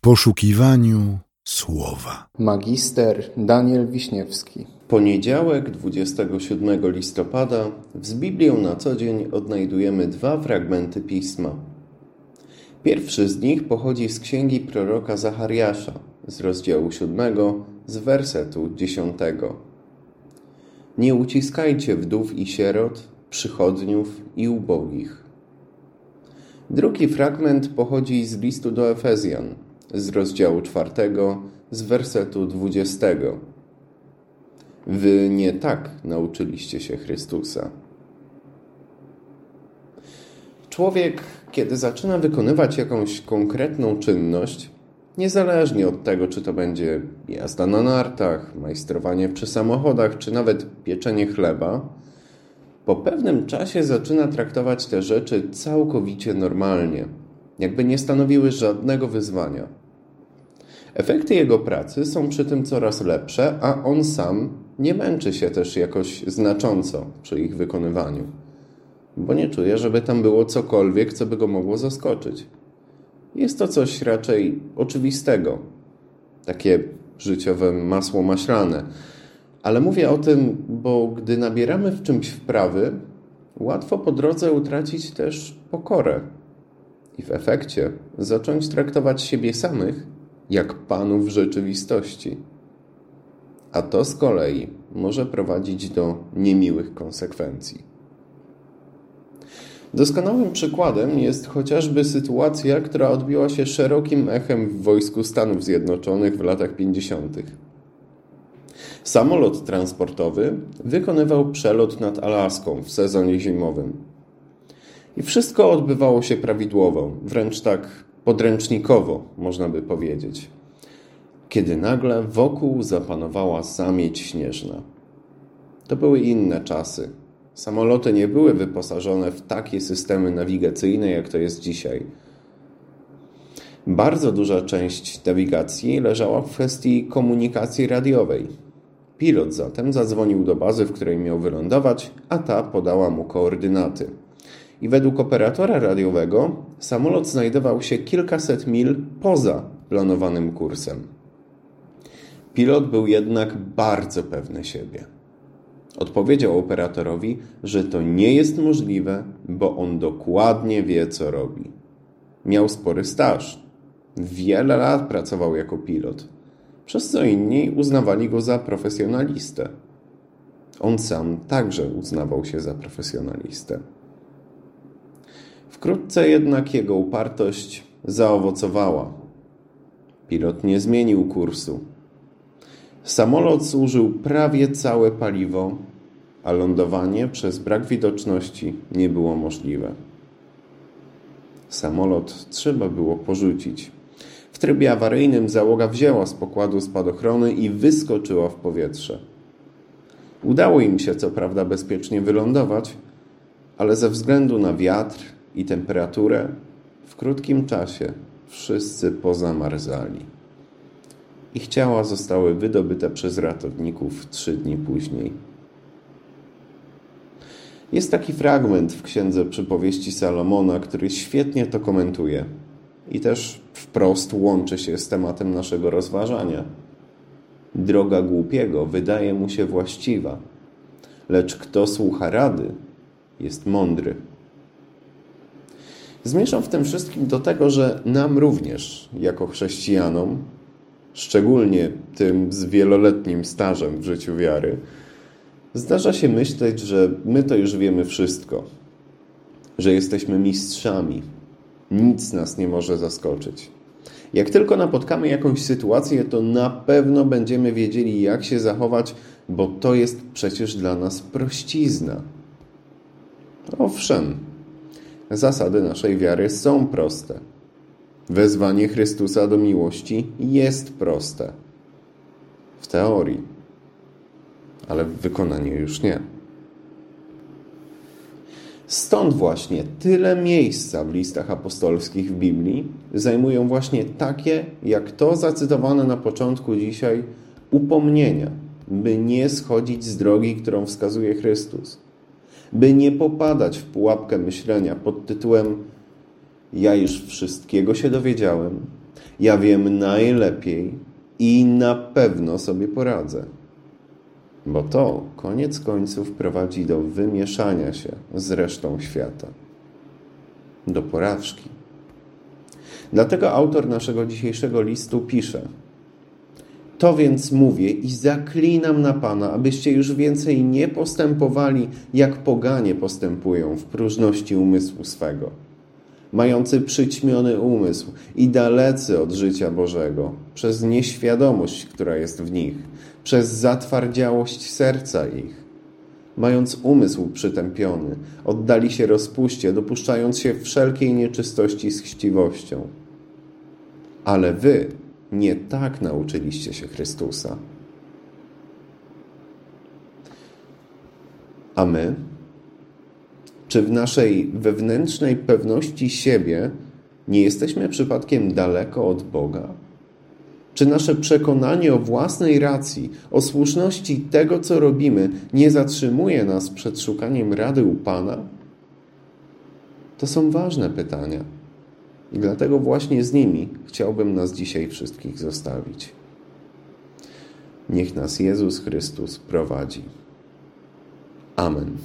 w poszukiwaniu słowa. Magister Daniel Wiśniewski. Poniedziałek 27 listopada z Biblią na co dzień odnajdujemy dwa fragmenty pisma. Pierwszy z nich pochodzi z księgi proroka Zachariasza z rozdziału 7 z wersetu 10. Nie uciskajcie wdów i sierot, przychodniów i ubogich. Drugi fragment pochodzi z listu do Efezjan z rozdziału 4 z wersetu 20. Wy nie tak nauczyliście się Chrystusa. Człowiek, kiedy zaczyna wykonywać jakąś konkretną czynność, niezależnie od tego, czy to będzie jazda na nartach, majstrowanie przy samochodach, czy nawet pieczenie chleba, po pewnym czasie zaczyna traktować te rzeczy całkowicie normalnie, jakby nie stanowiły żadnego wyzwania. Efekty jego pracy są przy tym coraz lepsze, a on sam nie męczy się też jakoś znacząco przy ich wykonywaniu, bo nie czuje, żeby tam było cokolwiek, co by go mogło zaskoczyć. Jest to coś raczej oczywistego, takie życiowe masło maślane. Ale mówię o tym, bo gdy nabieramy w czymś wprawy, łatwo po drodze utracić też pokorę i w efekcie zacząć traktować siebie samych jak panów rzeczywistości. A to z kolei może prowadzić do niemiłych konsekwencji. Doskonałym przykładem jest chociażby sytuacja, która odbiła się szerokim echem w wojsku Stanów Zjednoczonych w latach 50. Samolot transportowy wykonywał przelot nad Alaską w sezonie zimowym. I wszystko odbywało się prawidłowo, wręcz tak podręcznikowo, można by powiedzieć. Kiedy nagle wokół zapanowała zamieć śnieżna. To były inne czasy. Samoloty nie były wyposażone w takie systemy nawigacyjne, jak to jest dzisiaj. Bardzo duża część nawigacji leżała w kwestii komunikacji radiowej. Pilot zatem zadzwonił do bazy, w której miał wylądować, a ta podała mu koordynaty. I według operatora radiowego samolot znajdował się kilkaset mil poza planowanym kursem. Pilot był jednak bardzo pewny siebie. Odpowiedział operatorowi, że to nie jest możliwe, bo on dokładnie wie, co robi. Miał spory staż. Wiele lat pracował jako pilot, przez co inni uznawali go za profesjonalistę. On sam także uznawał się za profesjonalistę. Wkrótce jednak jego upartość zaowocowała. Pilot nie zmienił kursu. Samolot zużył prawie całe paliwo, a lądowanie przez brak widoczności nie było możliwe. Samolot trzeba było porzucić. W trybie awaryjnym załoga wzięła z pokładu spadochrony i wyskoczyła w powietrze. Udało im się co prawda bezpiecznie wylądować, ale ze względu na wiatr i temperaturę w krótkim czasie wszyscy pozamarzali. Ich ciała zostały wydobyte przez ratowników trzy dni później. Jest taki fragment w księdze przypowieści Salomona, który świetnie to komentuje i też wprost łączy się z tematem naszego rozważania. Droga głupiego wydaje mu się właściwa, lecz kto słucha rady, jest mądry. Zmierzam w tym wszystkim do tego, że nam również, jako chrześcijanom, szczególnie tym z wieloletnim stażem w życiu wiary, zdarza się myśleć, że my to już wiemy wszystko, że jesteśmy mistrzami. Nic nas nie może zaskoczyć. Jak tylko napotkamy jakąś sytuację, to na pewno będziemy wiedzieli, jak się zachować, bo to jest przecież dla nas prościzna. Owszem, zasady naszej wiary są proste. Wezwanie Chrystusa do miłości jest proste. W teorii, ale w wykonaniu już nie. Stąd właśnie tyle miejsca w listach apostolskich w Biblii zajmują właśnie takie, jak to zacytowane na początku dzisiaj, upomnienia, by nie schodzić z drogi, którą wskazuje Chrystus, by nie popadać w pułapkę myślenia pod tytułem ja już wszystkiego się dowiedziałem, Ja wiem najlepiej i na pewno sobie poradzę. Bo to koniec końców prowadzi do wymieszania się z resztą świata, do porażki. Dlatego autor naszego dzisiejszego listu pisze: To więc mówię i zaklinam na Pana, abyście już więcej nie postępowali, jak poganie postępują w próżności umysłu swego, mający przyćmiony umysł i dalecy od życia Bożego, przez nieświadomość, która jest w nich, przez zatwardziałość serca ich. Mając umysł przytępiony, oddali się rozpuście, dopuszczając się wszelkiej nieczystości z chciwością ale wy nie tak nauczyliście się Chrystusa. A my? Czy w naszej wewnętrznej pewności siebie nie jesteśmy przypadkiem daleko od Boga? Czy nasze przekonanie o własnej racji, o słuszności tego, co robimy, nie zatrzymuje nas przed szukaniem rady u Pana? To są ważne pytania. I dlatego właśnie z nimi chciałbym nas dzisiaj wszystkich zostawić. Niech nas Jezus Chrystus prowadzi. Amen.